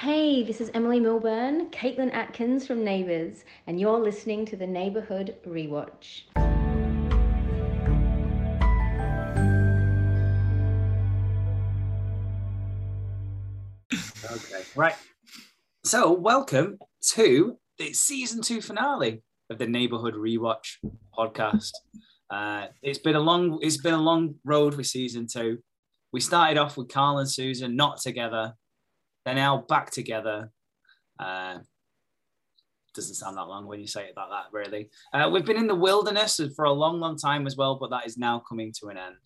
Hey, this is Emily Milburn, Caitlin Atkins from Neighbours, and you're listening to the Neighbourhood Rewatch. Okay, right. So, welcome to the season two finale of the Neighborhood Rewatch podcast. Uh, it's been a long, it's been a long road with season two. We started off with Karl and Susan not together. They're now back together. Uh, doesn't sound that long when you say it like that, really. Uh, we've been in the wilderness for a long, long time as well, but that is now coming to an end.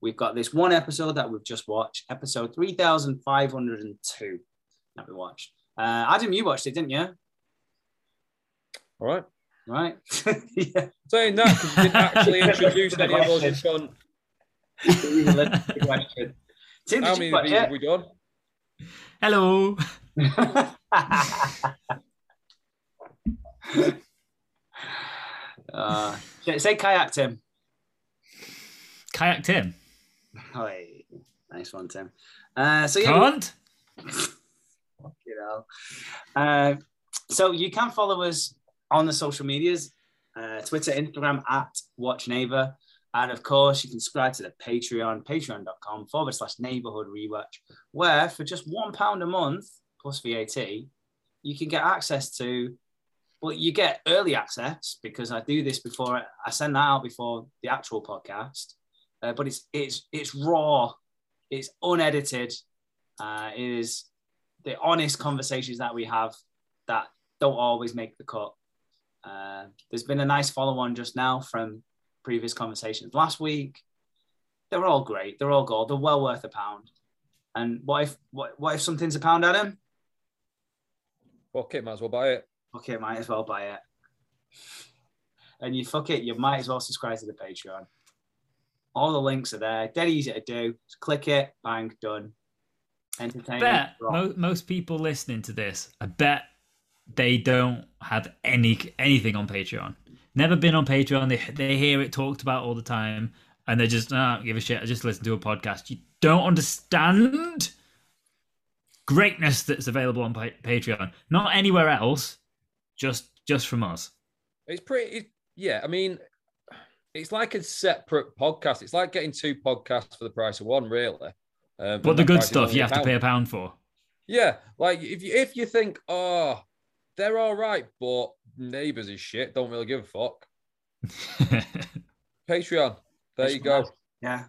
We've got this one episode that we've just watched, episode 3502 that we watched. Uh, Adam, you watched it, didn't you? All right. Right. yeah. Saying that, because you didn't actually introduce any of us front. question. Tim, How many watch have we done? Hello. uh, say kayak, Tim. Kayak Tim. Oh, hey, nice one, Tim. Uh, so yeah, Can't. you know. Uh, so you can follow us on the social medias, uh, Twitter, Instagram at Watch Neighbor. And of course, you can subscribe to the Patreon, patreon.com forward slash neighborhood rewatch, where for just one pound a month plus VAT, you can get access to, well, you get early access because I do this before I send that out before the actual podcast. Uh, but it's it's it's raw, it's unedited, uh, it is the honest conversations that we have that don't always make the cut. Uh, there's been a nice follow on just now from previous conversations last week. They're all great. They're all gold. They're well worth a pound. And what if what, what if something's a pound, Adam? Fuck it, might as well buy it. Okay, might as well buy it. And you fuck it, you might as well subscribe to the Patreon. All the links are there. Dead easy to do. Just click it, bang, done. Entertaining. bet mo- most people listening to this, I bet they don't have any anything on Patreon. Never been on Patreon. They they hear it talked about all the time, and they just ah, give a shit. I just listen to a podcast. You don't understand greatness that's available on pa- Patreon. Not anywhere else. Just just from us. It's pretty, it, yeah. I mean, it's like a separate podcast. It's like getting two podcasts for the price of one, really. Um, But the good stuff you have to pay a pound for. Yeah, like if you if you think, oh, they're all right, but hmm. neighbors is shit. Don't really give a fuck. Patreon. There you go. Yeah.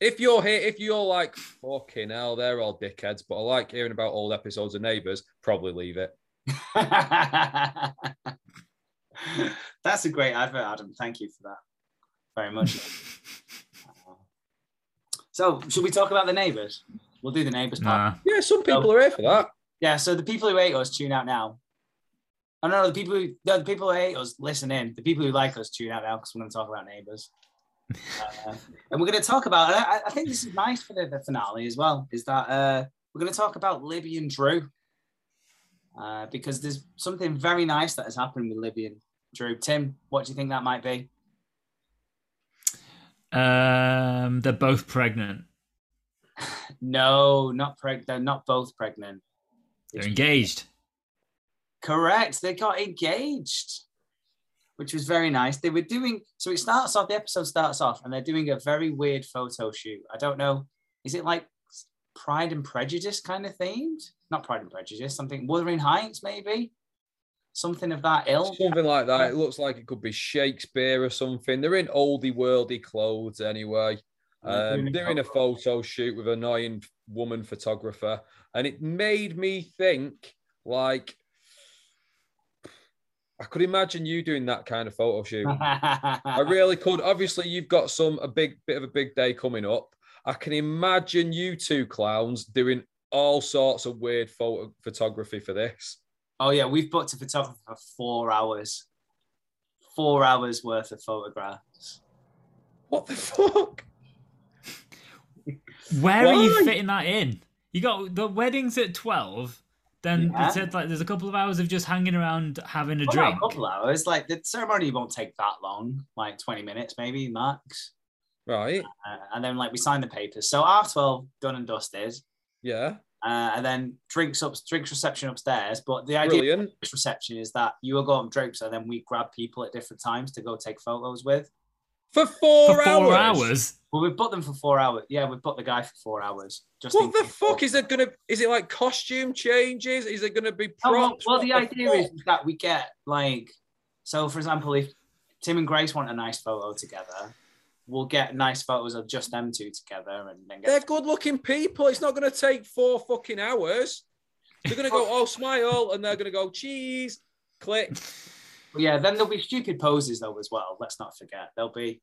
If you're here, if you're like, fucking hell, they're all dickheads, but I like hearing about old episodes of Neighbours, probably leave it. That's a great advert, Adam. Thank you for that very much. Uh, so, should we talk about the neighbours? We'll do the neighbours part. nah. Yeah, some people are here for that. Yeah. So the people who hate us tune out now. Oh no, the people who no, the people who hate us listen in. The people who like us tune out now because we're going to talk about neighbours. Uh, and we're going to talk about. I, I think this is nice for the, the finale as well. Is that uh, we're going to talk about Libby and Drew. Uh, because there's something very nice that has happened with Libby and Drew. Tim, what do you think that might be? Um, they're both pregnant. No, not preg. They're not both pregnant. They're engaged. Correct. They got engaged, which was very nice. They were doing so. It starts off. The episode starts off, and they're doing a very weird photo shoot. I don't know. Is it like Pride and Prejudice kind of themed? Not Pride and Prejudice. Something Wuthering Heights, maybe. Something of that ilk. Something like that. It looks like it could be Shakespeare or something. They're in oldie worldy clothes anyway. Doing Um, a a photo shoot with an annoying woman photographer, and it made me think like I could imagine you doing that kind of photo shoot. I really could. Obviously, you've got some a big bit of a big day coming up. I can imagine you two clowns doing all sorts of weird photo photography for this. oh yeah, we've booked a photographer for four hours. Four hours worth of photographs. What the fuck? Where are you fitting that in? You got the wedding's at twelve. Then Yeah. they said like there's a couple of hours of just hanging around having a Well, drink. a couple of hours. Like the ceremony won't take that long, like 20 minutes maybe max. Right. Uh, and then like we sign the papers. So half 12 done and dusted. Yeah. uh, and then drinks up, drinks reception upstairs. But the idea Brilliant. of this reception is that you will go on drinks, and then we grab people at different times to go take photos with. For four, For four hours. hours. Well, we've booked them for four hours. Yeah, we've booked the guy for four hours. Just What the case. fuck is it gonna? Is it like costume changes? Is it gonna be Oh, well, props? well, What the idea fuck? is that we get like, so for example, if Tim and Grace want a nice photo together, we'll get nice photos of just them two together, and then they're good-looking people. It's not gonna take four fucking hours. They're gonna go, oh, smile, and they're gonna go, cheese, click. Yeah, then there'll be stupid poses though as well. Let's not forget there'll be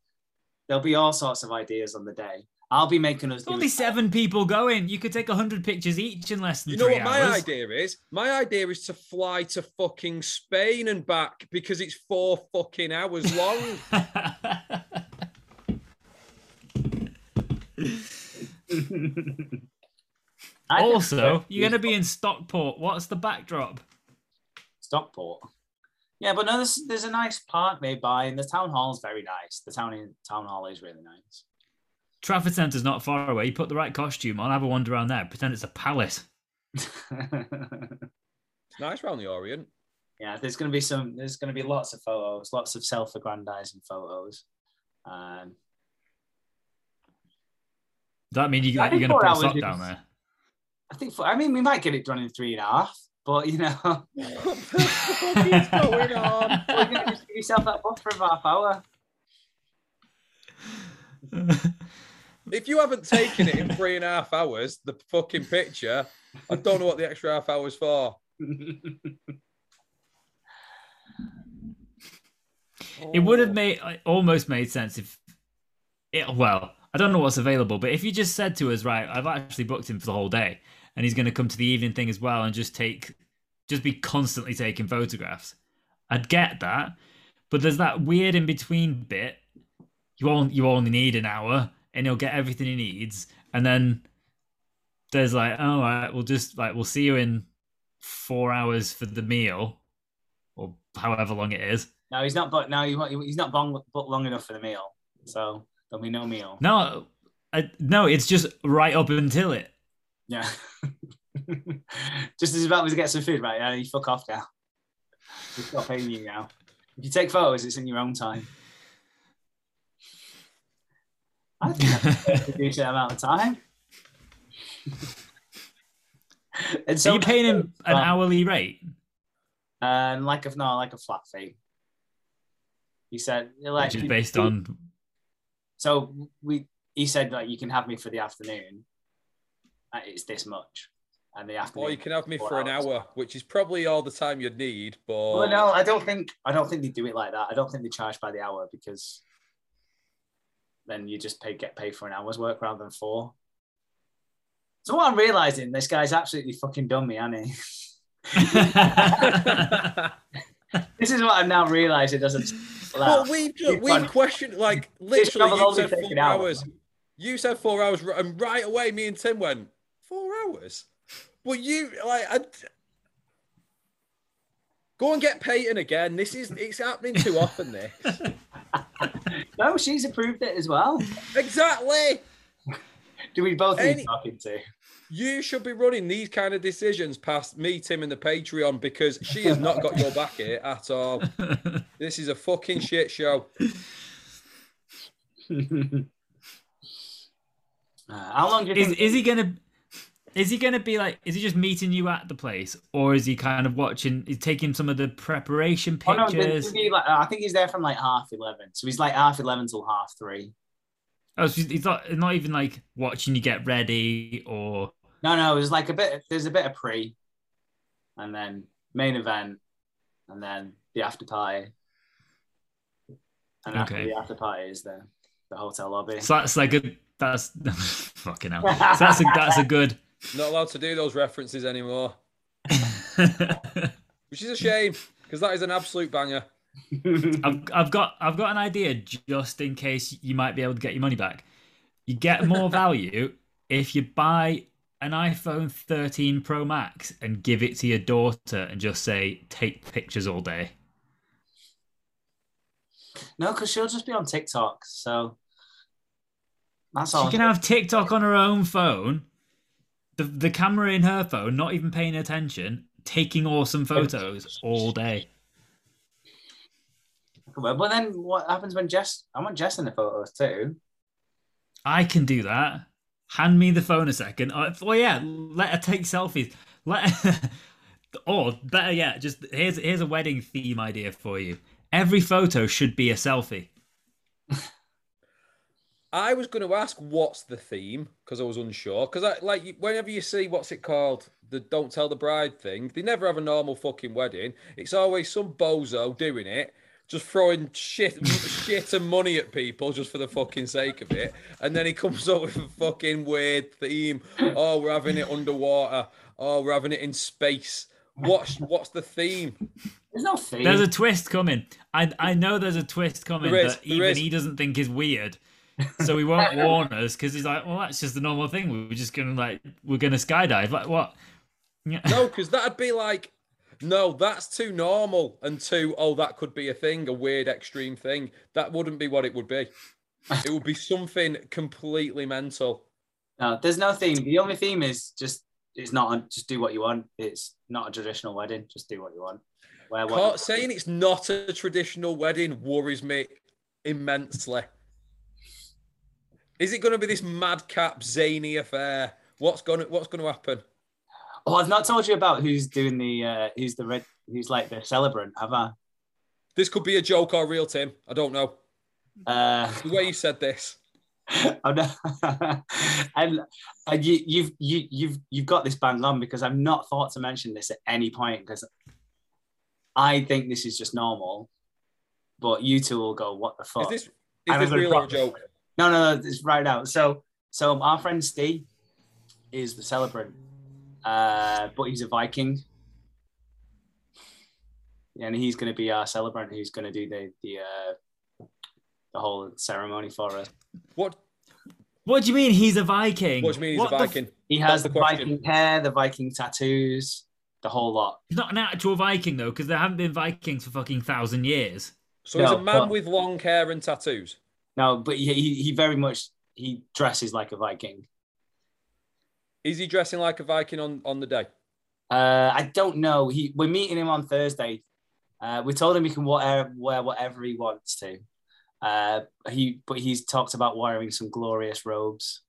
there'll be all sorts of ideas on the day. I'll be making us. Only seven people going. You could take hundred pictures each in less than You know three what my hours. idea is? My idea is to fly to fucking Spain and back because it's four fucking hours long. Also, you're going to be in Stockport. What's the backdrop? Stockport. Yeah, but no, there's, there's a nice park nearby, and the town hall is very nice. The town in town hall is really nice. Trafford Centre's not far away. You put the right costume on, have a wander around there, pretend it's a palace. nice round the Orient. yeah, there's gonna be some. There's gonna be lots of photos, lots of self-aggrandizing photos. Um, Does that mean you, you're going to four put a hours sock down there? I think. For, I mean, we might get it done in three and a half, but you know, what the fuck is going on? you're gonna just give yourself that buffer of half hour. If you haven't taken it in three and a half hours, the fucking picture, I don't know what the extra half hours for. It would have made almost made sense if it. Well, I don't know what's available, but if you just said to us, right, I've actually booked him for the whole day, and he's going to come to the evening thing as well, and just take, just be constantly taking photographs, I'd get that. But there's that weird in between bit. You only you only need an hour, and he'll get everything he needs, and then there's like, oh, all right, we'll just like we'll see you in four hours for the meal, or however long it is. No, he's not. But no, he's not long, booked long enough for the meal, so there'll be no meal. No, I, no, it's just right up until it. Yeah. Just as about to get some food, right? Yeah, you fuck off now. We stop paying you now. If you take photos, it's in your own time. I think that's a decent amount of time. and So so you paying him an Um, hourly rate? and like a no, like a flat fee. He said, like, Which is based on So we, he said like you can have me for the afternoon. It's this much, and the afternoon. Or you can have me for an hour, which is probably all the time you'd need. But Well, no, I don't think I don't think they do it like that. I don't think they charge by the hour because then you just pay get paid for an hour's work rather than four. So what I'm realizing, this guy's absolutely fucking done me, hasn't he? this is what I'm now realizing doesn't. Well, we've Keep we've questioned like literally. You said four an hour. hours. You said four hours, and right away, me and Tim went hours. Well, you like I, go and get Peyton again. This is it's happening too often. This No, she's approved it as well. exactly. Do we both need talking to? You should be running these kind of decisions past me, Tim, and the Patreon because she has not got your back here at all. This is a fucking shit show. Uh, how long do you is think? is he gonna? Is he gonna be like? Is he just meeting you at the place, or is he kind of watching? He's taking some of the preparation Oh, no, pictures. like, I think he's there from like half eleven, so he's like half eleven till half three. Oh, so he's not not even like watching you get ready, or No, no, it was like a bit. There's a bit of pre, and then main event, and then the after party, and after the after party is the the hotel lobby. so that's like a that's fucking hell. So that's a that's a good. Not allowed to do those references anymore, which is a shame because that is an absolute banger. I've, I've got I've got an idea just in case you might be able to get your money back. You get more value if you buy an iPhone 13 Pro Max and give it to your daughter and just say take pictures all day. no, because she'll just be on TikTok, so that's all. She can have TikTok on her own phone, the the camera in her phone, not even paying attention, taking awesome photos all day. Well, but then what happens when Jess? I want Jess in the photos too. I can do that. Hand me the phone a second. Oh, oh yeah, let her take selfies. Let her, or better yet, just here's here's a wedding theme idea for you. Every photo should be a selfie. I was going to ask what's the theme because I was unsure. Because I like whenever you see what's it called, the "Don't Tell the Bride" thing, they never have a normal fucking wedding. It's always some bozo doing it, just throwing shit, shit and money at people just for the fucking sake of it, and then he comes up with a fucking weird theme. Oh, we're having it underwater. Oh, we're having it in space. What's what's the theme? There's no theme. There's a twist coming. I I know there's a twist coming There is, that there even is. he doesn't think is weird. So he won't warn us because he's like, well, that's just the normal thing. We're just gonna like, we're gonna skydive. Like what? No, because that'd be like, no, that's too normal and too, oh, that could be a thing, a weird extreme thing. That wouldn't be what it would be. It would be something completely mental. No, there's no theme. The only theme is just it's not a, just do what you want. It's not a traditional wedding. Just do what you want. Wear what Can't- saying it's not a traditional wedding worries me immensely. Is it going to be this madcap zany affair? What's going to What's going to happen? Oh, I've not told you about who's doing the uh, who's the red who's like the celebrant, have I? This could be a joke or real, Tim. I don't know. Uh, The way you said this. I'm not, and and you, you've you, you've you've got this bang on because I've not thought to mention this at any point because I think this is just normal, but you two will go, "What the fuck?" Is this Is this real or a joke? No, no, no, it's right out. So, so our friend Steve is the celebrant, uh, but he's a Viking, and he's going to be our celebrant. Who's going to do the the uh, the whole ceremony for us. What What do you mean he's a Viking? What do you mean he's What a the f- Viking? He has the the. Viking hair, the Viking tattoos, the whole lot. He's not an actual Viking though, because there haven't been Vikings for fucking thousand years. So he's a man but- with long hair and tattoos. No, but he, he he very much he dresses like a Viking. Is he dressing like a Viking on, on the day? Uh, I don't know. He we're meeting him on Thursday. Uh, we told him he can wear, wear whatever he wants to. Uh, he but he's talked about wearing some glorious robes.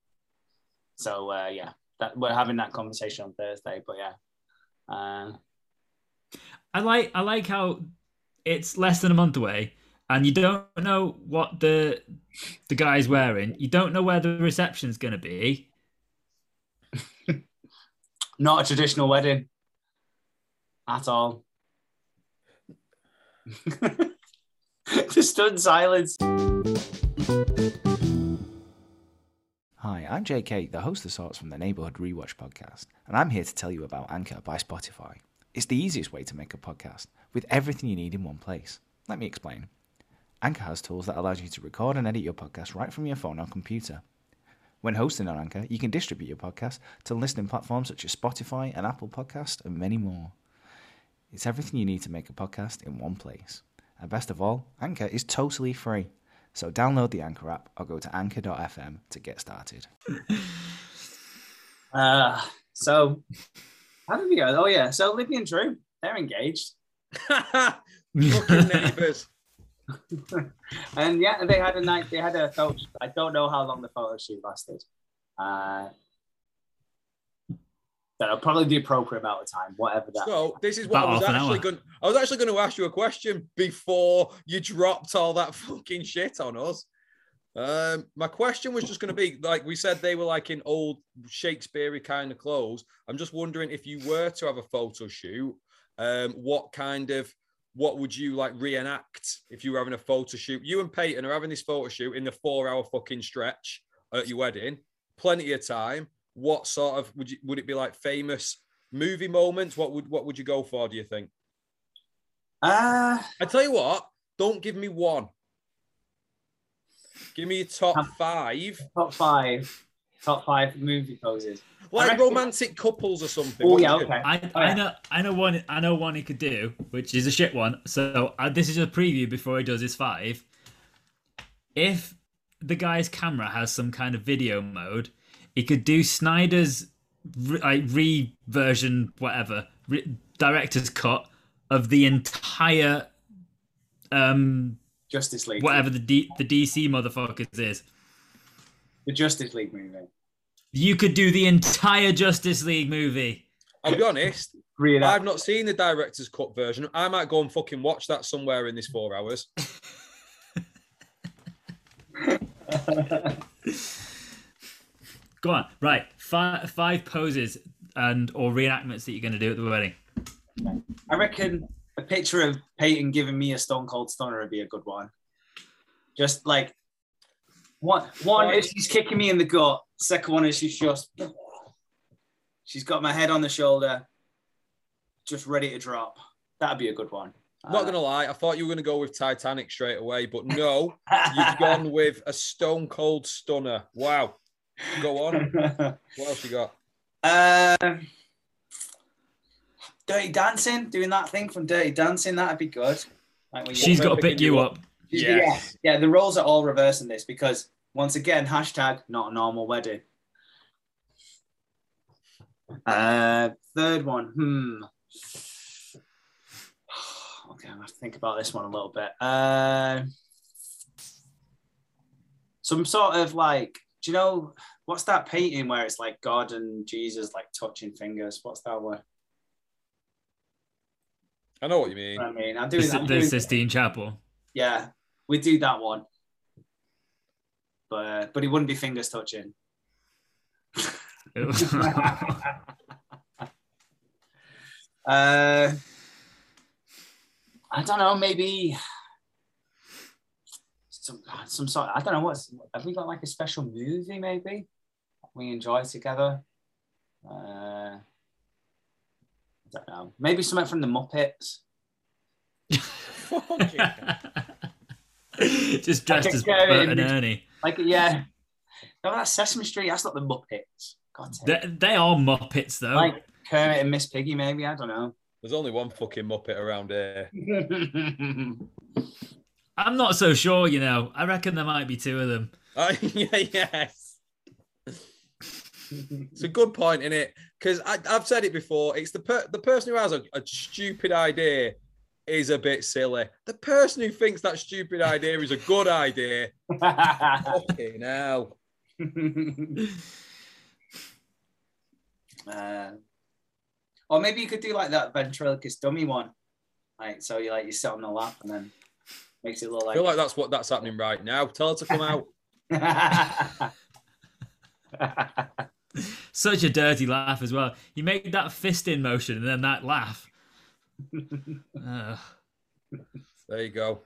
So uh, yeah, that we're having that conversation on Thursday. But yeah, uh, I like I like how it's less than a month away, and you don't know what the the guy's wearing. You don't know where the reception's gonna be. not a traditional wedding at all. Just stunned silence. Hi, I'm JK, the host of sorts from the Neighborhood Rewatch podcast, and I'm here to tell you about Anchor by Spotify. It's the easiest way to make a podcast with everything you need in one place. Let me explain. Anchor has tools that allows you to record and edit your podcast right from your phone or computer. When hosting on Anchor, you can distribute your podcast to listening platforms such as Spotify and Apple Podcast and many more. It's everything you need to make a podcast in one place. And best of all, Anchor is totally free. So download the Anchor app or go to anchor.fm to get started. Uh, so how did we go? Oh yeah, so Libby and Drew, they're engaged, Fucking neighbours. and yeah, they had a night. They had a photo. I don't know how long the photo shoot lasted. Uh, that'll probably the appropriate amount of time, whatever that. So this is what About I was actually going. I was actually going to ask you a question before you dropped all that fucking shit on us. Um, my question was just going to be like we said they were like in old Shakespeare kind of clothes. I'm just wondering if you were to have a photo shoot, um, what kind of what would you like reenact if you were having a photo shoot? You and Peyton are having this photo shoot in the four hour fucking stretch at your wedding. Plenty of time. What sort of would you would it be like famous movie moments? What would what would you go for? Do you think? Uh, I tell you what, don't give me one. Give me your top five, top five, top five movie poses. like reckon- romantic couples or something. Oh yeah, would you do? okay. I, Oh, I know I know one I know one he could do, which is a shit one. So uh, this is a preview before he does his five. If the guy's camera has some kind of video mode, he could do Snyder's re, like re-version, whatever, re, director's cut of the entire um Justice League. whatever the D, the DC motherfuckers is. The Justice League movie. You could do the entire Justice League movie. I'll be honest. Three of I've not seen the director's cut version. I might go and fucking watch that somewhere in this four hours. Go on, right? Five five poses and or reenactments that you're going to do at the wedding. I reckon a picture of Peyton giving me a Stone Cold Stunner would be a good one. Just like one, one is she's kicking me in the gut. Second one is she's just she's got my head on the shoulder, just ready to drop. That'd be a good one. Not gonna lie, I thought you were gonna go with Titanic straight away, but no, you've gone with a Stone Cold Stunner. Wow. Go on. What else you got? Um, Dirty Dancing, doing that thing from Dirty Dancing, that'd be good. Like She's got to pick you you up. up. Yes. Yeah, yeah, the roles are all reversed in this because once again, hashtag not a normal wedding. Uh, third one, hmm. Okay, I have to think about this one a little bit. Uh, some sort of like, do you know what's that painting where it's like God and Jesus like touching fingers? What's that one? I know what you mean. I mean, I'm The, doing, I'm the doing Sistine Chapel. yeah, we do that one, but uh, but it wouldn't be fingers touching. Uh, I don't know. Maybe some some sort. I don't know. What's have we got like a special movie? Maybe we enjoy together. Uh, I don't know. Maybe something from the Muppets. Just dressed as Kermit Bert and and Miss- Ernie. Like yeah, no, that's Sesame Street. That's not the Muppets. God damn. They, they are Muppets though. Like Kermit and Miss Piggy. Maybe I don't know. There's only one fucking Muppet around here. I'm not so sure, you know. I reckon there might be two of them. Oh, yeah, yes. It's a good point in it because I've said it before. It's the per- the person who has a, a stupid idea is a bit silly. The person who thinks that stupid idea is a good idea, fucking hell. Uh, or maybe you could do like that ventriloquist dummy one. Like so you like you sit on the lap and then makes it look I like, feel like that's what that's happening right now. Tell her to come out. Such a dirty laugh as well. You make that fist in motion and then that laugh. There you go.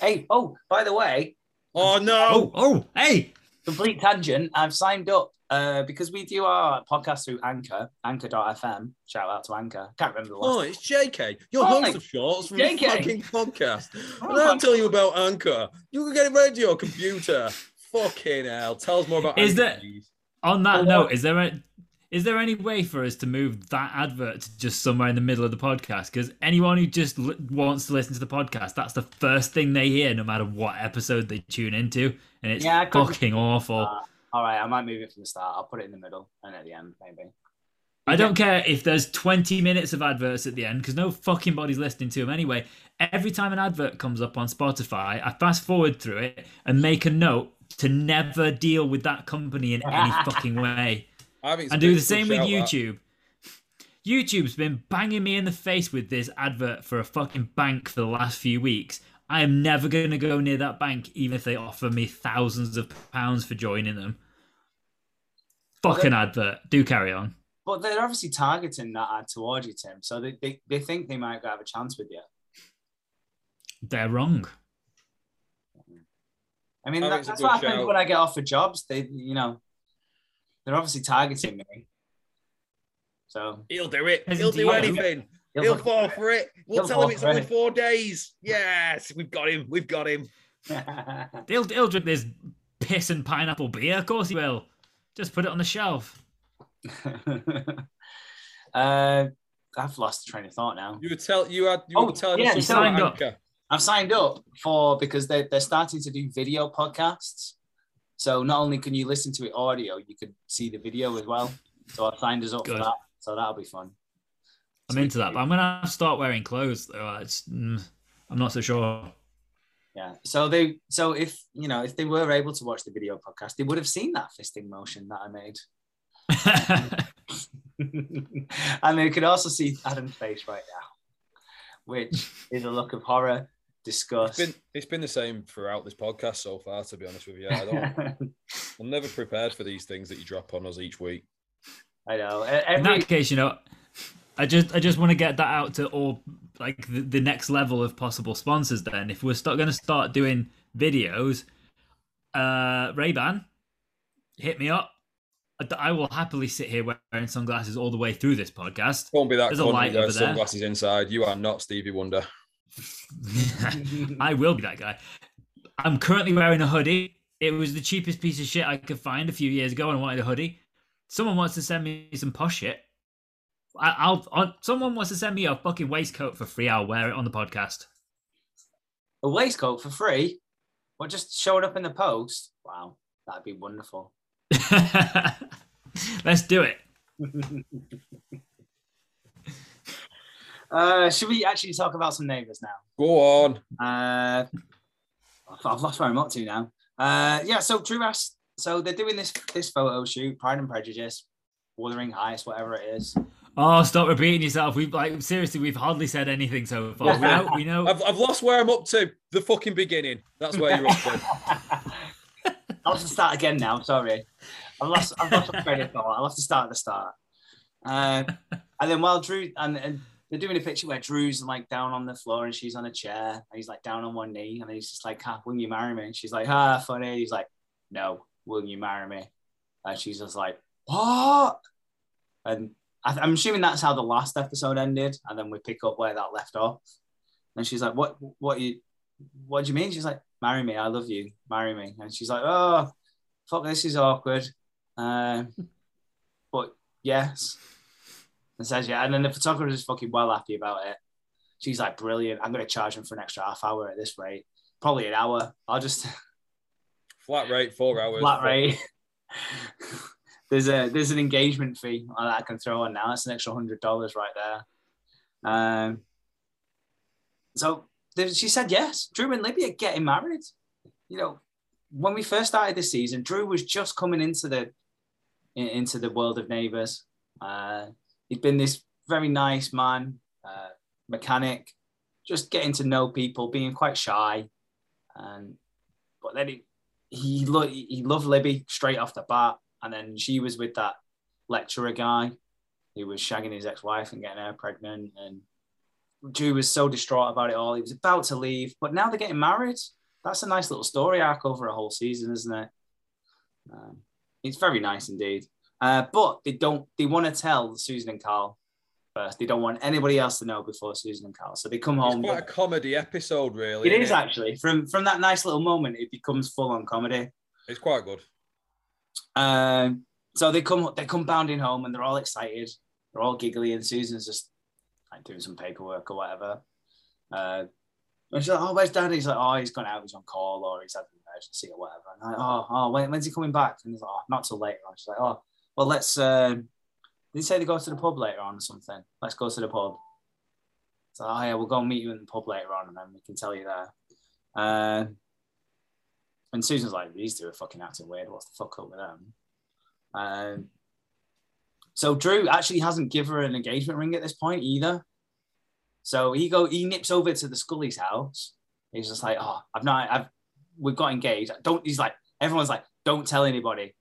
hey, oh, by the way, Oh no! Oh, oh, hey! complete tangent. I've signed up uh, because we do our podcast through Anchor, Anchor.fm. Shout out to Anchor. Can't remember the Oh, last. it's JK. You're Oh, host of shorts from JK. the fucking podcast. Oh, and I'll tell you about Anchor. You can get it right to your computer. Fucking hell. Tell us more about Is Anchor, that- please. On that Oh, note, is there a is there any way for us to move that advert to just somewhere in the middle of the podcast? Because anyone who just l- wants to listen to the podcast, that's the first thing they hear, no matter what episode they tune into, and it's Yeah, fucking awful. Uh, all right, I might move it from the start. I'll put it in the middle and at the end, maybe. I don't care if there's 20 minutes of adverts at the end because no fucking body's listening to them anyway. Every time an advert comes up on Spotify, I fast forward through it and make a note to never deal with that company in any fucking way. I think And do the same with shout, that. YouTube. YouTube's been banging me in the face with this advert for a fucking bank for the last few weeks. I am never going to go near that bank, even if they offer me thousands of pounds for joining them. Fucking advert. Do carry on. But they're obviously targeting that ad towards you, Tim. So they, they, they think they might have a chance with you. They're wrong. I mean, that, that's what happens shout. when I get offered jobs. They, you know, they're obviously targeting me. So He'll do it. He'll do anything. he'll He'll fall for it. We'll He'll tell him it's only it. four days. Yes, we've got him. We've got him. He'll, he'll drink this piss and pineapple beer. Of course he will. Just put it on the shelf. uh, I've lost the train of thought now. You were tell you had you Oh, were telling yeah, us so- something Signed about up. I've signed up for because they they're starting to do video podcasts. So not only can you listen to it audio, you could see the video as well. So I signed us up Good. for that. So that'll be fun. I'm into that, but I'm gonna start wearing clothes. Though. It's, mm, I'm not so sure. Yeah. So they so if you know if they were able to watch the video podcast, they would have seen that fisting motion that I made. and they could also see Adam's face right now, which is a look of horror, It's disgust. been it's been the same throughout this podcast so far. To be honest with you, I don't. I'm never prepared for these things that you drop on us each week. I know. E- In that case, you know, I just I just want to get that out to all like the, the next level of possible sponsors. Then, if we're start going to start doing videos, uh, Ray Ban, hit me up. I- I will happily sit here wearing sunglasses all the way through this podcast. Won't be that There's a light over there. sunglasses inside. You are not Stevie Wonder. I will be that guy. I'm currently wearing a hoodie. It was the cheapest piece of shit I could find a few years ago, and I wanted a hoodie. Someone wants to send me some posh shit. I, I'll, I'll. Someone wants to send me a fucking waistcoat for free. I'll wear it on the podcast. a waistcoat for free, or just show it up in the post. Wow, that'd be wonderful. Let's do it. Uh, should we actually talk about some neighbours now? Go on. Uh, I've lost where I'm up to now. Uh, yeah, so True Rass, so they're doing this this photo shoot, Pride and Prejudice, Wuthering Heights, whatever it is. Oh, stop repeating yourself. We've like seriously, we've hardly said anything so far. We know, we know. I've, I've lost where I'm up to. The fucking beginning. That's where you're up to. I'll have to start again now. Sorry, I've lost. I've lost my credit thought. I'll have to start at the start. Uh, and then while Drew and, and they're doing a picture where Drew's like down on the floor and she's on a chair and he's like down on one knee and he's just like, ah, "Will you marry me?" And she's like, "Ah, funny." He's like, "No, will you marry me?" And she's just like, "What?" And I, I'm assuming that's how the last episode ended, and then we pick up where that left off. And she's like, "What? What you? What do you mean?" She's like, "Marry me. I love you. Marry me." And she's like, "Oh, fuck, this is awkward." Um, but yes, and says yeah. And then the photographer is fucking well happy about it. She's like, "Brilliant. I'm going to charge him for an extra half hour at this rate. Probably an hour. I'll just Flat rate, four hours. flat rate." there's a there's an engagement fee that I can throw on now. That's an extra hundred dollars right there. Um, so there- she said yes. Drew and Libby are getting married. You know, when we first started this season, Drew was just coming into the into the world of neighbors. Uh, he'd been this very nice man, uh, mechanic, just getting to know people, being quite shy, and but then he he lo- he loved Libby straight off the bat, and then she was with that lecturer guy who was shagging his ex-wife and getting her pregnant, and Drew was so distraught about it all. He was about to leave, but now they're getting married. That's a nice little story arc over a whole season, isn't it? Um, it's very nice indeed. Uh, but they don't. They want to tell Susan and Karl first. They don't want anybody else to know before Susan and Karl. So they come It's home. quite a comedy episode, really. It is actually from from that nice little moment. It becomes full on comedy. It's quite good. Um, so they come they come bounding home and they're all excited. They're all giggly, and Susan's just like doing some paperwork or whatever. Uh, and she's like, "Oh, where's Dad?" He's like, "Oh, he's gone out. He's on call, or he's had an emergency or whatever." And I'm like, "Oh, oh, when, when's he coming back?" And he's like, "Oh, not till later on." She's like, "Oh, well, let's." Um, did say they go to the pub later on or something? Let's go to the pub. So, oh yeah, we'll go and meet you in the pub later on, and then we can tell you there. Uh, and Susan's like, these two are fucking acting weird. What's the fuck up with them? Um, so Drew actually hasn't given her an engagement ring at this point either. So he go he nips over to the Scully's house. He's just like, oh, I've not, I've we've got engaged. Don't. He's like, everyone's like, don't tell anybody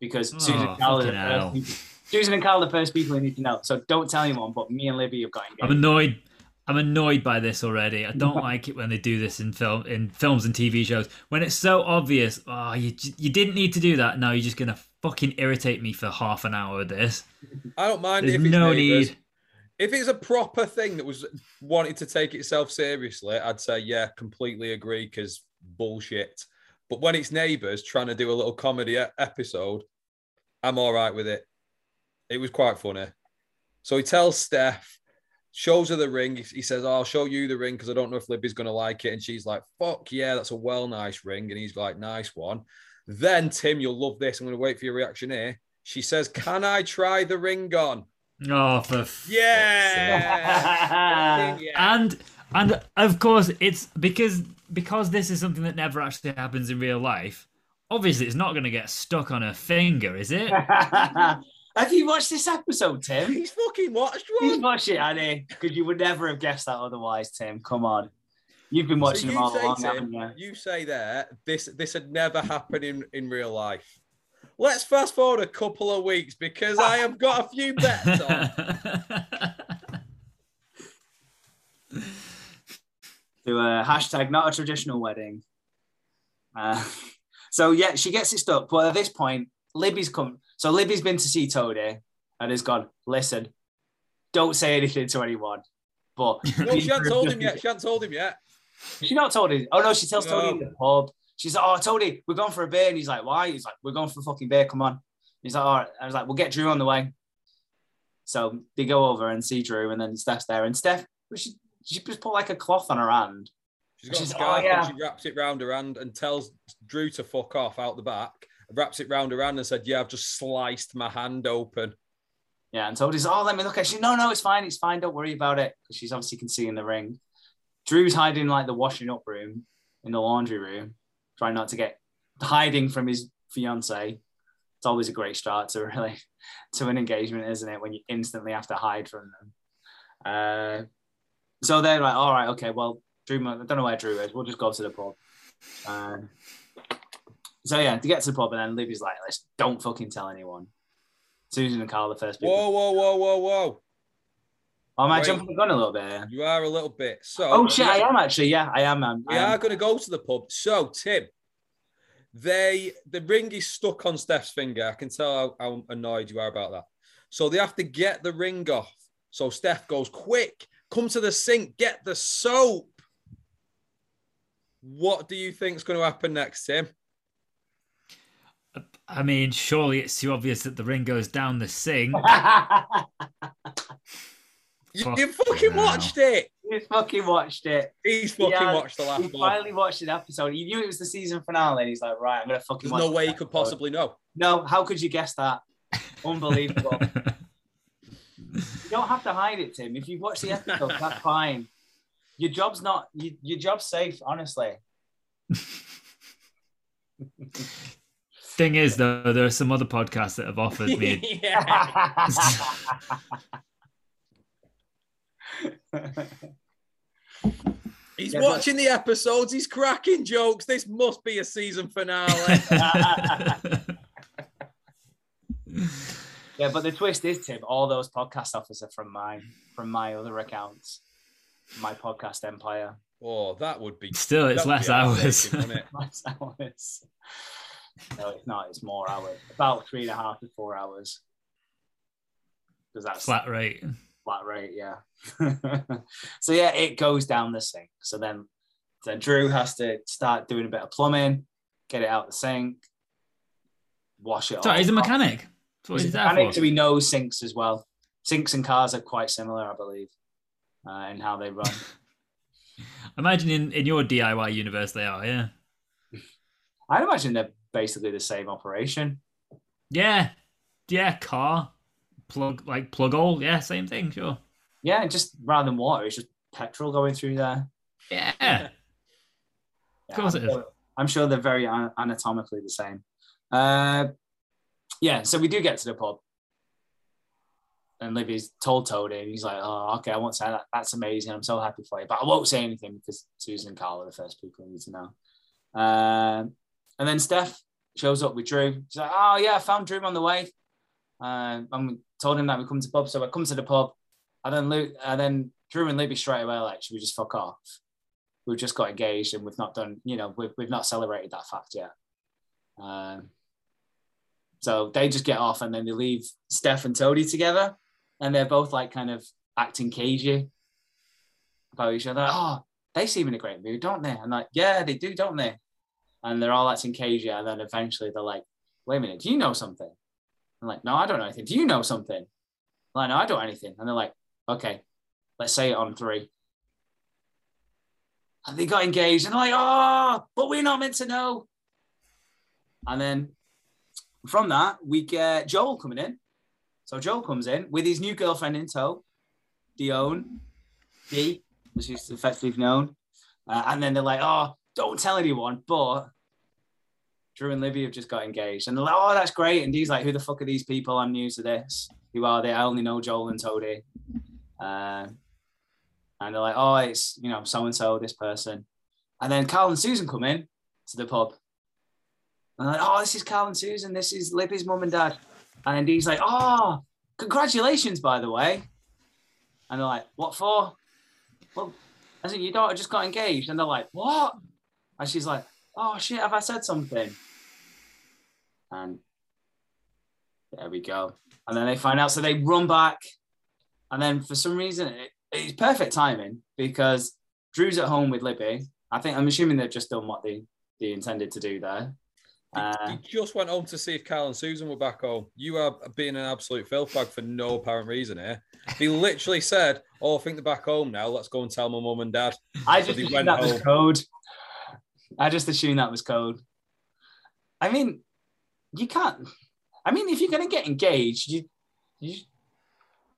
because Oh, Susan and Karl are the first people, Susan and Karl are the first people who need to know. So don't tell anyone. But me and Libby have got engaged. I'm annoyed. I'm annoyed by this already. I don't like it when they do this in film, in films and TV shows. When it's so obvious, oh, you you didn't need to do that. Now you're just gonna fucking irritate me for half an hour with this. I don't mind There's if it's no neighbours. need. If it's a proper thing that was wanting to take itself seriously, I'd say yeah, completely agree because bullshit. But when it's neighbours trying to do a little comedy episode, I'm all right with it. It was quite funny. So he tells Steph, shows her the ring. He, says, "Oh, I'll show you the ring because I don't know if Libby's going to like it. And she's like, fuck yeah, that's a well nice ring. And he's like, nice one. Then, Tim, you'll love this. I'm going to wait for your reaction here. She says, "Can I try the ring on?" Oh, for Yeah. yeah. and and of course it's because because this is something that never actually happens in real life. Obviously, it's not going to get stuck on her finger, is it? Have you watched this episode, Tim? He's fucking watched one. He's one. watched it, Annie, because you would never have guessed that otherwise, Tim. Come on. You've been So watching them you all say, along, Tim, haven't you? you say there this this had never happened in in real life. Let's fast forward a couple of weeks because I have got a few bets on. to a hashtag not a traditional wedding. Uh, so yeah, she gets it stuck. But at this point, Libby's come. So Libby's been to see Toadie and has gone. Listen, don't say anything to anyone. But No, she hasn't told him yet. She hasn't told him yet. She not told him. Oh no, she tells Toadie in the pub. She's like, "Oh, Toadie, we're going for a beer," and he's like, "Why?" He's like, "We're going for a fucking beer. Come on." He's like, "All right." I was like, "We'll get Drew on the way." So they go over and see Drew, and then Steph's there, and Steph, she she just put like a cloth on her hand. She's got She's- a scarf oh, yeah. and she wraps it round her hand and tells Drew to fuck off out the back. Wraps it round her hand and said, "Yeah, I've just sliced my hand open." Yeah, and Toadie's, "Oh, let me look at." She, no, no, it's fine, it's fine. Don't worry about it, because she's obviously can see in the ring. Drew's hiding in, like the washing up room in the laundry room, trying not to get hiding from his fiance. It's always a great start to really to an engagement, isn't it? When you instantly have to hide from them. Uh, so they're like, all right, okay, well, Drew, I don't know where Drew is. We'll just go to the pub. Um, so yeah, to get to the pub, and then Libby's like, let's don't fucking tell anyone. Susan and Karl, the first people. Whoa, whoa, whoa, whoa, whoa! Oh, am I Wait. jumping the gun a little bit here? You are a little bit. So, Oh shit, I am actually. Yeah, I am. Um, We I am. are going to go to the pub. So, Tim, they the ring is stuck on Steph's finger. I can tell how, how annoyed you are about that. So they have to get the ring off. So Steph goes, "Quick, come to the sink, get the soap." What do you think is going to happen next, Tim? I mean, surely it's too obvious that the ring goes down the sink. You, you fucking now. watched it. you fucking watched it. He's fucking Yeah, watched the He last one. finally watched an episode. He knew it was the season finale. And he's like, right, I'm gonna fucking. There's watch no way he could episode. possibly know. No, how could you guess that? Unbelievable. you don't have to hide it, Tim. If you've watched the episode, that's fine. Your job's not. You, your job's safe, honestly. Thing is, though, there are some other podcasts that have offered me. He's Yeah, but- watching the episodes. He's cracking jokes. This must be a season finale. Yeah, but the twist is, Tim. All those podcast offers are from my from my other accounts, my podcast empire. oh, that would be. Still, it's less hours. heartbreaking, wouldn't it? Less hours. No, it's not. It's more hours. About three and a half to four hours. Because that's Flat rate. flat rate, yeah. so yeah, it goes down the sink. So then, then Drew has to start doing a bit of plumbing, get it out the sink, wash it. Sorry, he's a off. mechanic. He's he's a mechanic, for. So he knows sinks as well. Sinks and cars are quite similar, I believe, uh, in how they run. Imagine in, in your DIY universe they are, yeah. I'd imagine they're basically the same operation. Yeah. Yeah, car. Plug like plug hole, yeah, same thing, sure. Yeah, and just rather than water, it's just petrol going through there. Yeah. Yeah, course I'm it is. sure- I'm sure they're very anatomically the same. Uh, yeah, so we do get to the pub. And Libby's told Toadie, and he's like, Oh, okay, I won't say that. That's amazing. I'm so happy for you. But I won't say anything because Susan and Karl are the first people who need to know. Um, and then Steph shows up with Drew. She's like, Oh, yeah, I found Drew on the way. Um, and we told him that we come to pub. So I come to the pub. And then, Luke, and then Drew and Libby straight away, like, should we just fuck off? we've just got engaged and we've not done, you know, we've, we've not celebrated that fact yet. Um, so they just get off and then they leave Steph and Toadie together and they're both like kind of acting cagey about each other. Oh, they seem in a great mood, don't they? And like, yeah, they do, don't they? And they're all acting cagey. And then eventually they're like, wait a minute, do you know something? I'm like, no, I don't know anything. Do you know something? I'm like, no, I don't know anything. And they're like, okay, let's say it on three. And they got engaged and they're like, oh, but we're not meant to know. And then from that, we get Joel coming in. So Joel comes in with his new girlfriend in tow, Dione, D, as she's effectively known. Uh, and then they're like, oh, don't tell anyone, but Drew and Libby have just got engaged. And they're like, oh, that's great. And Dee's like, who the fuck are these people? I'm new to this. Who are they? I only know Joel and Toadie. Uh, and they're like, oh, it's, you know, so and so, this person. And then Karl and Susan come in to the pub. And like, oh, this is Karl and Susan. This is Libby's mum and dad. And he's like, oh, congratulations, by the way. And they're like, what for? Well, I think your daughter just got engaged. And they're like, what? And she's like, oh, shit, have I said something? And there we go. And then they find out. So they run back. And then for some reason, it, it's perfect timing because Drew's at home with Libby. I think I'm assuming they've just done what they, they intended to do there. Uh, he just went home to see if Karl and Susan were back home. You are being an absolute filth bag for no apparent reason here. He literally said, "Oh, I think they're back home now. Let's go and tell my mum and dad." I just assumed that home. was code. I just assumed that was code. I mean, you can't. I mean, if you're gonna get engaged, you, you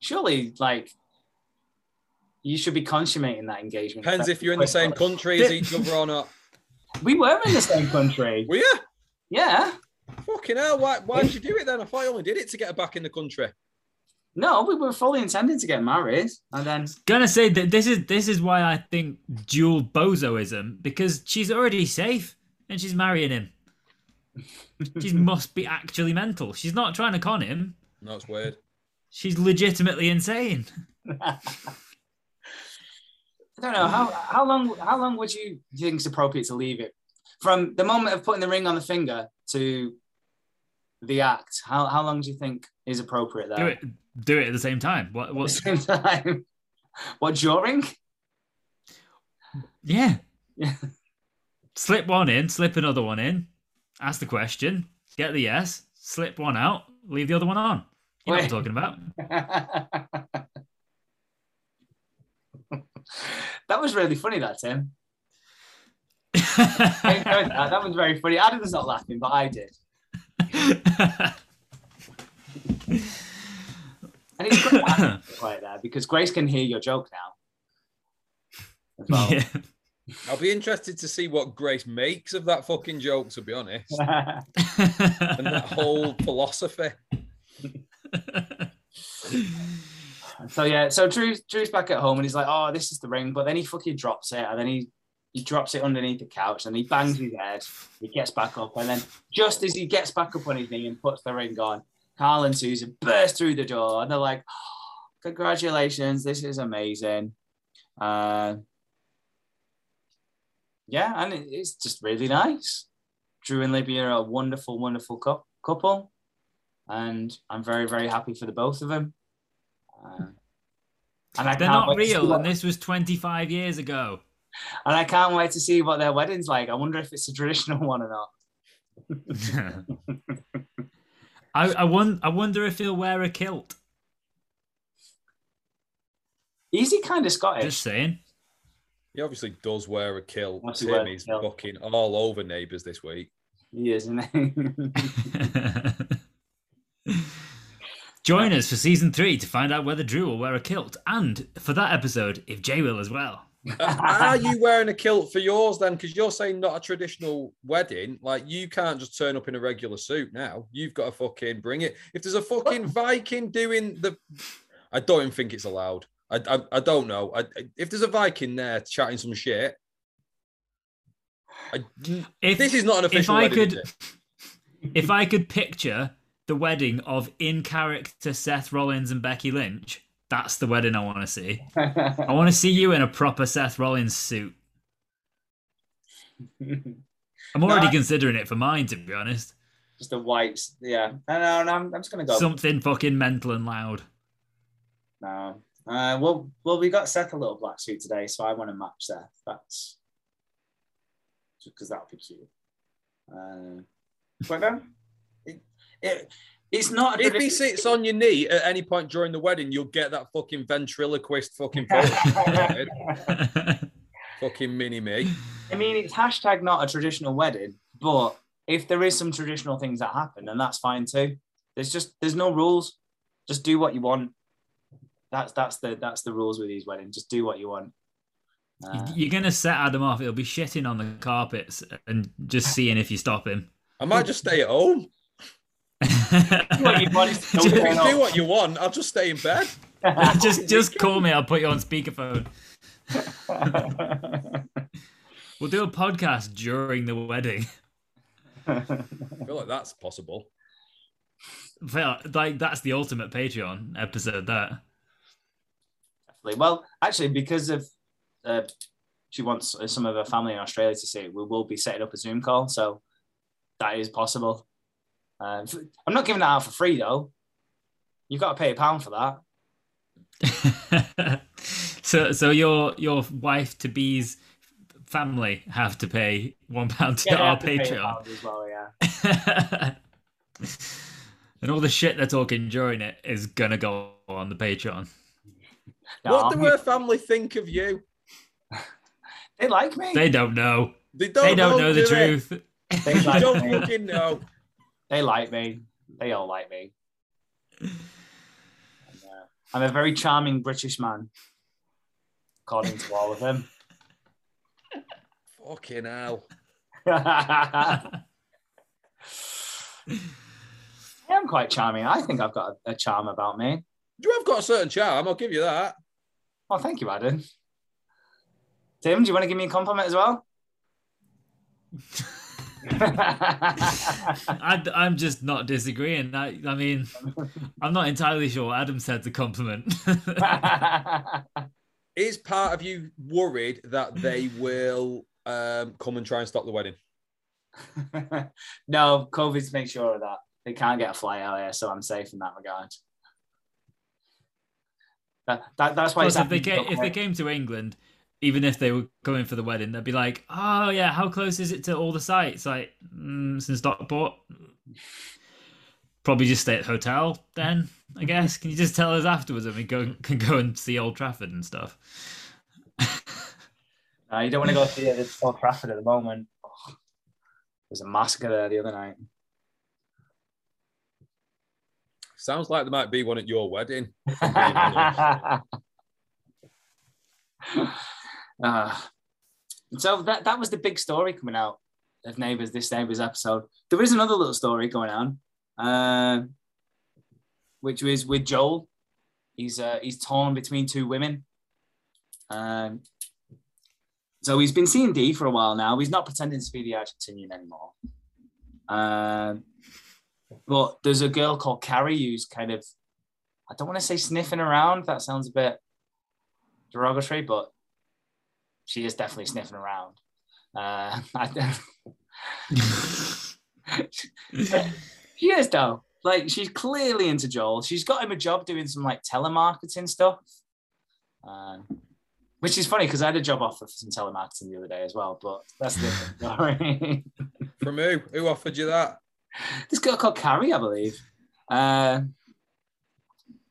surely like you should be consummating that engagement. Depends if you're in the same country as each other or not. We were in the same country. Were you? Yeah. Fucking hell! Why? Why did you do it then? I thought you only did it to get her back in the country. No, we were fully intending to get married, and then gonna say that this is this is why I think dual bozoism because she's already safe and she's marrying him. she must be actually mental. She's not trying to con him. No, it's weird. She's legitimately insane. I don't know how how long how long would you think it's appropriate to leave it from the moment of putting the ring on the finger to the act, how, how long do you think is appropriate there? Do it, do it at the same time. What? What? same time. What during? Yeah. Yeah. Slip one in, slip another one in. Ask the question, get the yes, slip one out, leave the other one on. You know what I'm talking about. that was really funny, that Tim that. that was very funny. Adam's not laughing, but I did. and it's great right there because Grace can hear your joke now. Well. Yeah. I'll be interested to see what Grace makes of that fucking joke, to be honest. and that whole philosophy. so yeah, so Drew's, Drew's back at home and he's like, "Oh, this is the ring," but then he fucking drops it, and then he he drops it underneath the couch and he bangs his head. He gets back up, and then just as he gets back up on his knee and puts the ring on, Karl and Susan burst through the door and they're like, oh, "Congratulations, this is amazing." Uh, yeah, and it's just really nice. Drew and Libby are a wonderful, wonderful couple, and I'm very, very happy for the both of them. Uh, and I They're not real, and this was 25 years ago and I can't wait to see what their wedding's like. I wonder if it's a traditional one or not. I I, won- I wonder if he'll wear a kilt. Is he kind of Scottish? Just saying. He obviously does wear a kilt. Tim is fucking all over neighbours this week. He is, isn't he? Join us for season three to find out whether Drew will wear a kilt, and for that episode, if Jay will as well. Are you wearing a kilt for yours then? Because you're saying not a traditional wedding. Like you can't just turn up in a regular suit now. You've got to fucking bring it. If there's a fucking Viking doing the, I don't even think it's allowed. I I, I don't know. I, if there's a Viking there chatting some shit, I, if this is not an official. If I wedding, could, if I could picture the wedding of in character Seth Rollins and Becky Lynch that's the wedding I want to see. I want to see you in a proper Seth Rollins suit. I'm already no, considering it for mine, to be honest. Just a white, yeah. No, no, no I'm, I'm just gonna go something fucking mental and loud. No, uh, well, well, we got Seth a little black suit today, so I want to match Seth. That's because that'll be cute. Uh, but then, it, it, it's not. If he sits on your knee at any point during the wedding, you'll get that fucking ventriloquist fucking fucking mini me. I mean, it's hashtag not a traditional wedding, but if there is some traditional things that happen, then that's fine too. There's just there's no rules. Just do what you want. That's that's the that's the rules with these weddings. Just do what you want. Uh, You're gonna set Adam off. He'll be shitting on the carpets and just seeing if you stop him. I might just stay at home. What you want is to If you don't do what you want, I'll just stay in bed. just just call me. I'll put you on speakerphone. We'll do a podcast during the wedding. I feel like that's possible. Feel Like that's the ultimate Patreon episode. That Definitely. Well, actually, because of uh, she wants some of her family in Australia to see it, we will be setting up a Zoom call, so that is possible. Um, F- I'm not giving that out for free though. You've got to pay a pound for that. so so your your wife to be's family have to pay one pound to Yeah, our have to pay a Patreon. pound as well, yeah. and all the shit they're talking during it is gonna go on the Patreon. No, what do her family think of you? they like me. They don't know. They don't, They don't know the do it. truth. They They like don't me. fucking know. They like me. They all like me. And, uh, I'm a very charming British man, according to all of them. Fucking hell. I am quite charming. I think I've got a, a charm about me. You have got a certain charm, I'll give you that. Oh, thank you, Adam. Tim, do you want to give me a compliment as well? I, I'm just not disagreeing. I, I mean, I'm not entirely sure what Adam said a compliment. Is part of you worried that they will um, come and try and stop the wedding? no, COVID's make sure of that. They can't get a flight out here, so I'm safe in that regard. That, that, that's why Plus, it's if they came, if they came to England, even if they were coming for the wedding, they'd be like, "Oh yeah, how close is it to all the sites?" Like, mm, since Stockport, probably just stay at the hotel. Then I guess. Can you just tell us afterwards, and we go can go and see Old Trafford and stuff? No, you don't want to go see it at Old Trafford at the moment. Oh, there's a massacre there the other night. Sounds like there might be one at your wedding. Uh, so that that was the big story coming out of Neighbours, this Neighbours episode. There is another little story going on, uh, which was with Joel. He's uh, he's torn between two women. Um, so he's been seeing Dee for a while now. He's not pretending to be the Argentinian anymore. Um, but there's a girl called Carrie who's kind of, I don't want to say sniffing around. That sounds a bit derogatory, but she is definitely sniffing around. Uh, she is though. Like she's clearly into Joel. She's got him a job doing some like telemarketing stuff, um, which is funny because I had a job offer for some telemarketing the other day as well. But that's different. From who? Who offered you that? this girl called Carrie, I believe. Uh,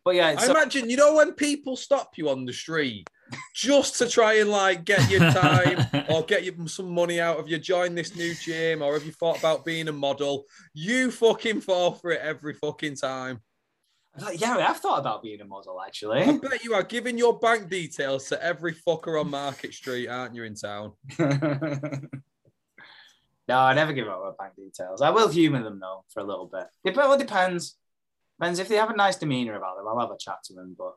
but yeah, I so, imagine, you know, when people stop you on the street just to try and like get your time or get you some money out of you, join this new gym, or have you thought about being a model? You fucking fall for it every fucking time. I was like, yeah, I've thought about being a model actually. I bet you are giving your bank details to every fucker on Market Street, aren't you, in town? no, I never give out my bank details. I will humour them though for a little bit. It well, depends. Depends if they have a nice demeanour about them. I'll have a chat to them. But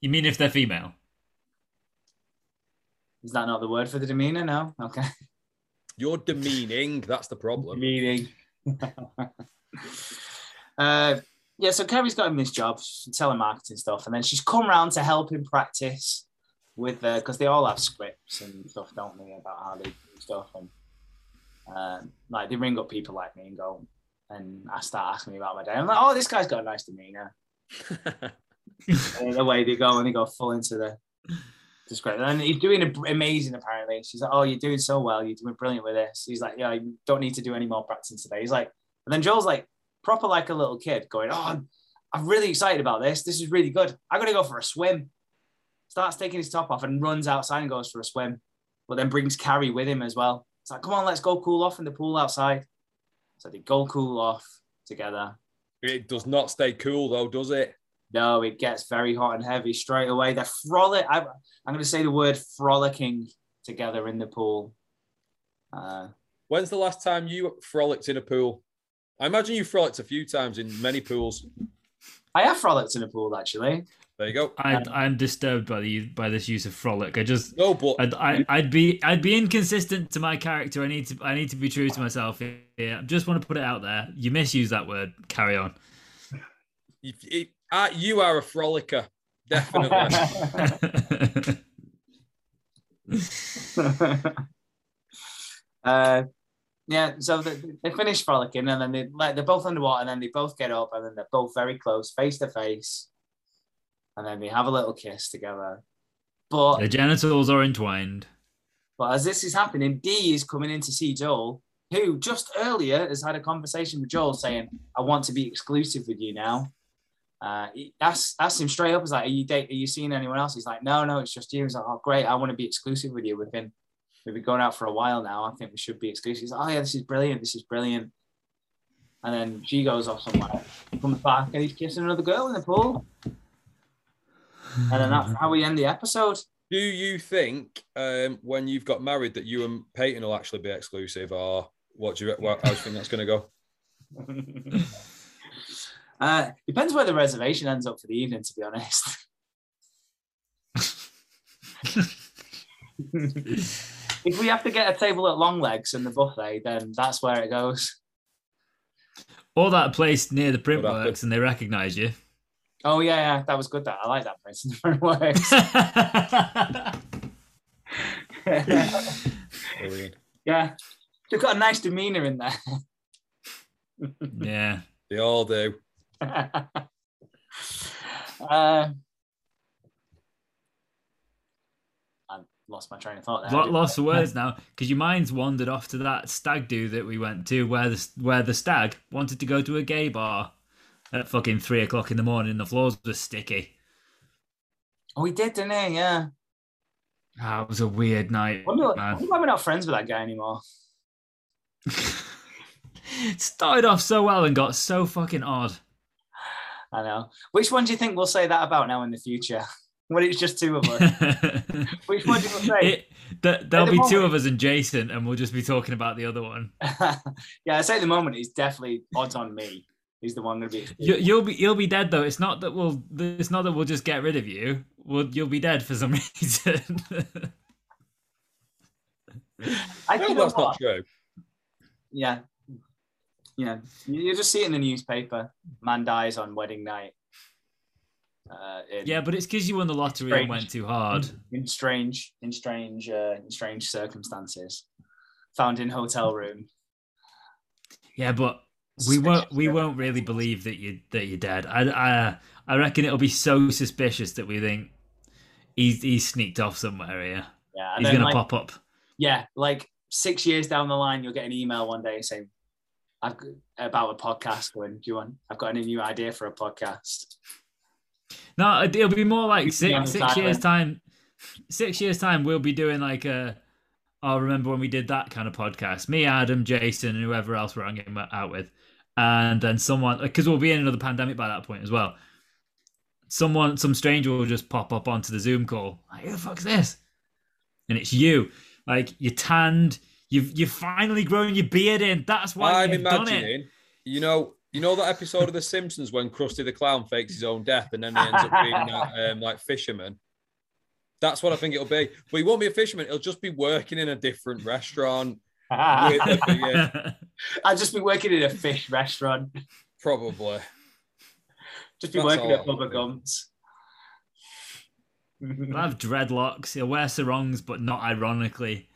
You mean if they're female? Is that not the word for the demeanour? No. Okay. You're demeaning. That's the problem. Demeaning. uh, yeah. So Carrie's got him this job, telemarketing stuff, and then she's come round to help him practice with because they all have scripts and stuff, don't they, about how they do stuff and. Uh, like they ring up people like me and go, and I start asking me about my day. I'm like, oh, this guy's got a nice demeanor. and away they go and they go full into the the script. And he's doing amazing apparently. She's like, oh, you're doing so well. You're doing brilliant with this. He's like, yeah, you don't need to do any more practicing today. He's like, and then Joel's like, proper like a little kid going, oh, I'm, I'm really excited about this. This is really good. I'm going to go for a swim. Starts taking his top off and runs outside and goes for a swim, but then brings Carrie with him as well. It's like, come on, let's go cool off in the pool outside. So they go cool off together. It does not stay cool though, does it? No, it gets very hot and heavy straight away. They're frolic. I, I'm going to say the word frolicking together in the pool. Uh, When's the last time you frolicked in a pool? I imagine you frolicked a few times in many pools. I have frolicked in a pool actually. There you go. I, I'm disturbed by the by this use of frolic. I just No, but I'd, I, I'd be I'd be inconsistent to my character. I need to I need to be true to myself. Yeah, I just want to put it out there. You misuse that word. Carry on. you, it, uh, you are a frolicker, definitely. uh, yeah, so they, they finish frolicking and then they like they're both underwater and then they both get up and then they're both very close, face to face, and then they have a little kiss together. But the genitals are entwined. but as this is happening, Dee is coming in to see Joel, who just earlier has had a conversation with Joel saying, "I want to be exclusive with you now." Uh, he asked, asked him straight up, "Is like, are you date? Are you seeing anyone else?" He's like, "No, no, it's just you." He's like, "Oh, great! I want to be exclusive with you. We've been we've been going out for a while now. I think we should be exclusive." He's like, "Oh yeah, this is brilliant. This is brilliant." And then she goes off somewhere, comes back, and he's kissing another girl in the pool. And then that's how we end the episode. Do you think um, when you've got married that you and Peyton will actually be exclusive, or what do you what, how do you think that's going to go? Uh, depends where the reservation ends up for the evening, to be honest. if we have to get a table at Long Legs and the buffet, then that's where it goes. Or that place near the What happened? printworks and they recognise you. Oh yeah, yeah, that was good. That I like that place in different ways. Brilliant. yeah, they've got a nice demeanor in there. yeah. They all do. Uh, I lost my train of thought there. Lo- lost for words now because your mind's wandered off to that stag do that we went to, where the where the stag wanted to go to a gay bar at fucking three o'clock in the morning. The floors were sticky. Oh, we did, didn't he? Yeah. That was a weird night, I wonder, man. why we're not friends with that guy anymore. It started off so well and got so fucking odd. I know. Which one do you think we'll say that about now in the future? When it's just two of us. Which one do you say? It, th- there'll the be two of us and Jason, and we'll just be talking about the other one. yeah, I say at the moment he's definitely odds on me. He's the one going to be. You, you'll be you'll be dead though. It's not that we'll it's not that we'll just get rid of you. We'll, you'll be dead for some reason. I No, think that's not true. Yeah, yeah. You, you just see it in the newspaper. Man dies on wedding night. Uh, in, yeah, but it's because you won the lottery Strange. and went too hard. in strange, in strange, uh, in strange circumstances. Found in hotel room. Yeah, but we won't we won't really believe that you that you're dead. I I I reckon it'll be so suspicious that we think he's he's sneaked off somewhere here. Yeah, He's gonna like, pop up. yeah, like six years down the line, you'll get an email one day saying, "I've got, about a podcast. Going, do you want? I've got a new idea for a podcast." No, it'll be more like six six years time. Six years time, we'll be doing like a. I'll remember when we did that kind of podcast. Me, Adam, Jason, and whoever else we're hanging out with, and then someone because we'll be in another pandemic by that point as well. Someone, some stranger will just pop up onto the Zoom call. Like, who the fuck's this? And it's you. Like you're tanned. You've you've finally grown your beard in. That's why I'm you've done it. imagining, you know, you know that episode of The Simpsons when Krusty the Clown fakes his own death and then he ends up being that um, like fisherman. That's what I think it'll be. But he won't be a fisherman. He'll just be working in a different restaurant. With a beard, I'll just be working in a fish restaurant. probably. Just be That's working at all. Bubba Gumps. He'll have dreadlocks. He'll wear sarongs, but not ironically.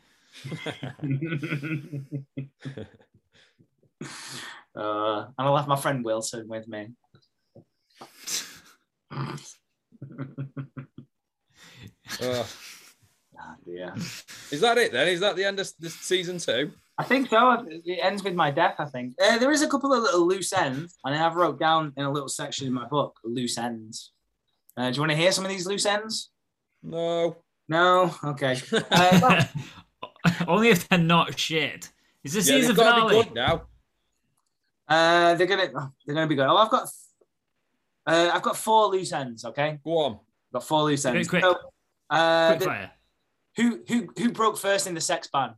Uh, and I'll have my friend Wilson with me. Ah, dear. is that it then? Is that the end of this season two? I think so. It ends with my death. I think uh, there is a couple of little loose ends, and I have wrote down in a little section in my book loose ends. Uh, do you want to hear some of these loose ends? No. No. Okay. Uh, well, Only if they're not shit. Is this Yeah, season they've got to finale. be good now. Uh, they're gonna they're gonna be good. Oh, I've got uh, I've got four loose ends. Okay, Go on. I've got four loose ends. Quick, So, uh, Quick the- fire. who who who broke first in the sex ban?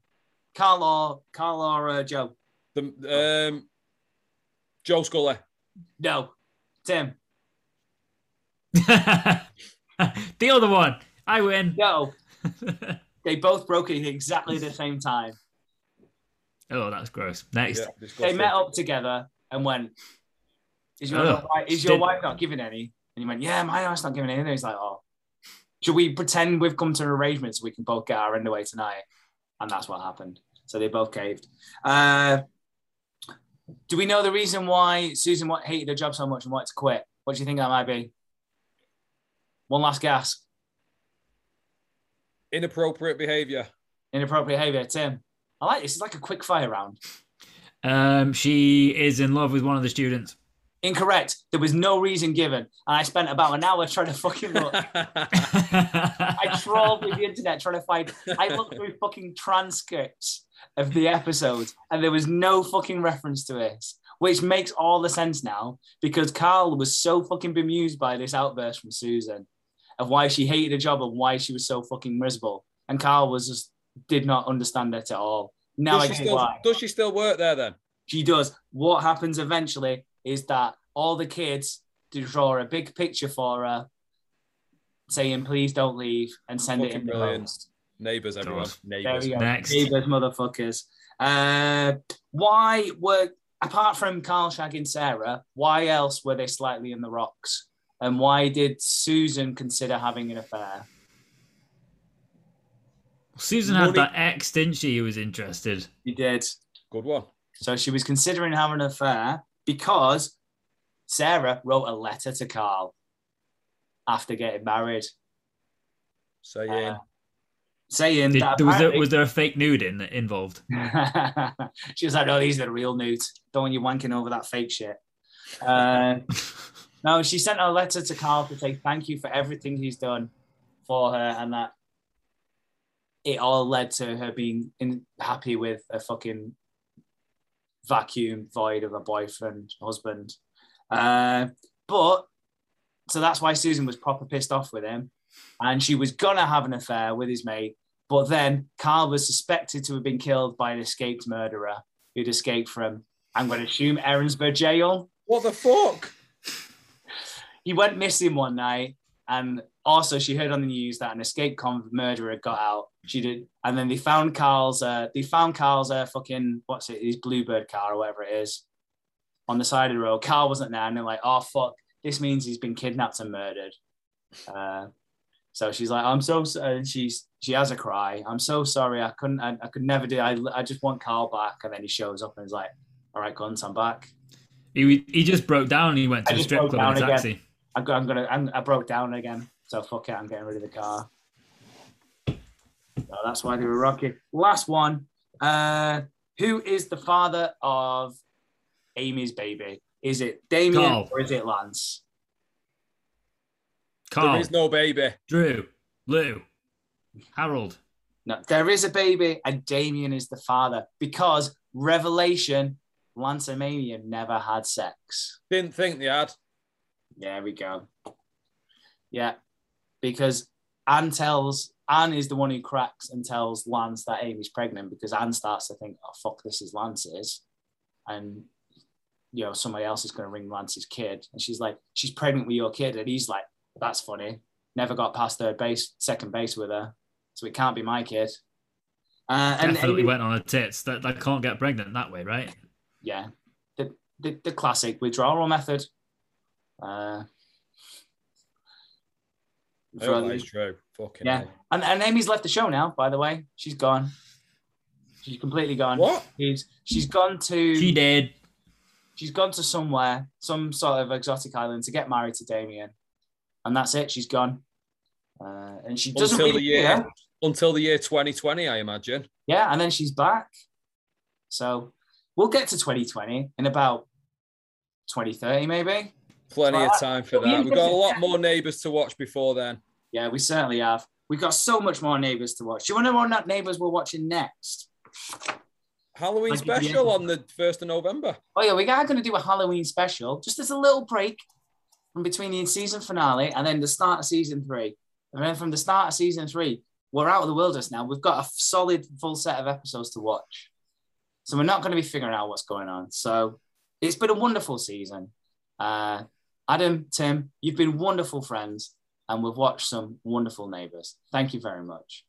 Karl or Karl or uh, Joe? The um, Joe Scully. No, Tim. the other one. I win. No, they both broke it at exactly the same time. oh, that's gross. Next. Yeah, They met up together and went, "Is your, Ugh. wife, is your Did- wife not giving any?" And he went, "Yeah, my wife's not giving any." And he's like, "Oh, should we pretend we've come to an arrangement so we can both get our end away tonight?" And that's what happened. So they both caved. Uh, do we know the reason why Susan wa- hated her job so much and wanted to quit? What do you think that might be? One last guess. Inappropriate behaviour. Inappropriate behavior. Tim, I like this. It's like a quick fire round. Um, she is in love with one of the students. Incorrect. There was no reason given. And I spent about an hour trying to fucking look. I trawled through the internet trying to find. I looked through fucking transcripts of the episodes, and there was no fucking reference to this, which makes all the sense now because Karl was so fucking bemused by this outburst from Susan of why she hated her job and why she was so fucking miserable, and Karl was just did not understand it at all. Now I does, she get still, why. does she still work there then? She does. What happens eventually is that all the kids do draw a big picture for her, saying "Please don't leave" and send it Fucking in the brilliant. post. Neighbours, everyone. Doors. There Neighbours. we go. Next. Neighbours, motherfuckers. Uh, why were apart from Karl shagging Sarah? Why else were they slightly in the rocks? And why did Susan consider having an affair? Susan had Money- that ex, didn't she? Who was interested. She did. Good one. So she was considering having an affair because Sarah wrote a letter to Karl after getting married, Saying, Uh, saying Did, that was, there, was there a fake nude in involved? she was like, "No, these are the real nudes. Don't want you wanking over that fake shit." Uh, no, she sent a letter to Karl to say thank you for everything he's done for her, and that it all led to her being in, happy with a fucking vacuum void of a boyfriend, husband. Uh, but so that's why Susan was proper pissed off with him, and she was gonna have an affair with his mate. But then Karl was suspected to have been killed by an escaped murderer who'd escaped from, I'm going to assume, Erinsborough jail. what the fuck? He went missing one night, and also she heard on the news that an escaped convict murderer got out. She did, and then they found Karl's. Uh, they found Karl's uh, fucking what's it? His Bluebird car or whatever it is, on the side of the road. Karl wasn't there, and they're like, "Oh fuck, this means he's been kidnapped and murdered." Uh, so she's like, "I'm so," s-" and she's she has a cry. I'm so sorry. I couldn't. I, I could never do. I I just want Karl back. And then he shows up and is like, "All right, guns, I'm back." He, he just broke down and he went to a strip club in a taxi. again. Taxi. I'm, go- I'm gonna. I'm, I broke down again. So fuck it. I'm getting rid of the car. So that's why they were rocky. Last one. Uh, who is the father of Amy's baby? Is it Damien Karl. or is it Lance? There Karl, is no baby. Drew, Lou, Harold. No, there is a baby, and Damien is the father because Revelation, Lance and Amy never had sex. Didn't think they had. There we go. Yeah, because Anne tells Anne is the one who cracks and tells Lance that Amy's pregnant because Anne starts to think, "Oh fuck, this is Lance's," and you know somebody else is going to ring Lance's kid, and she's like, "She's pregnant with your kid," and he's like, "That's funny. Never got past third base, second base with her, so it can't be my kid." Uh, and Definitely Amy- went on her tits. That, that can't get pregnant that way, right? yeah, the, the, the classic withdrawal method. Uh, I that is true. Fucking Yeah. hell. and, and Amy's left the show now, by the way. She's gone. She's completely gone. What? She's, she's gone to She did. she's gone to somewhere, some sort of exotic island to get married to Damien. And that's it. She's gone. Uh, and she doesn't Until the year care. until the year 2020, I imagine. Yeah, and then she's back. So we'll get to 2020 in about 2030, maybe. Plenty Well, of time for that. We've got a lot more neighbours to watch before then. Yeah, we certainly have. We've got so much more neighbours to watch. Do you want to know what neighbours we're watching next? Halloween Like special on the first of November. Oh yeah, we are going to do a Halloween special, just as a little break from between the season finale and then the start of season three. And then from the start of season three, we're out of the wilderness now. We've got a solid full set of episodes to watch, so we're not going to be figuring out what's going on. So it's been a wonderful season. Uh, Adam, Tim, you've been wonderful friends, and we've watched some wonderful neighbors. Thank you very much.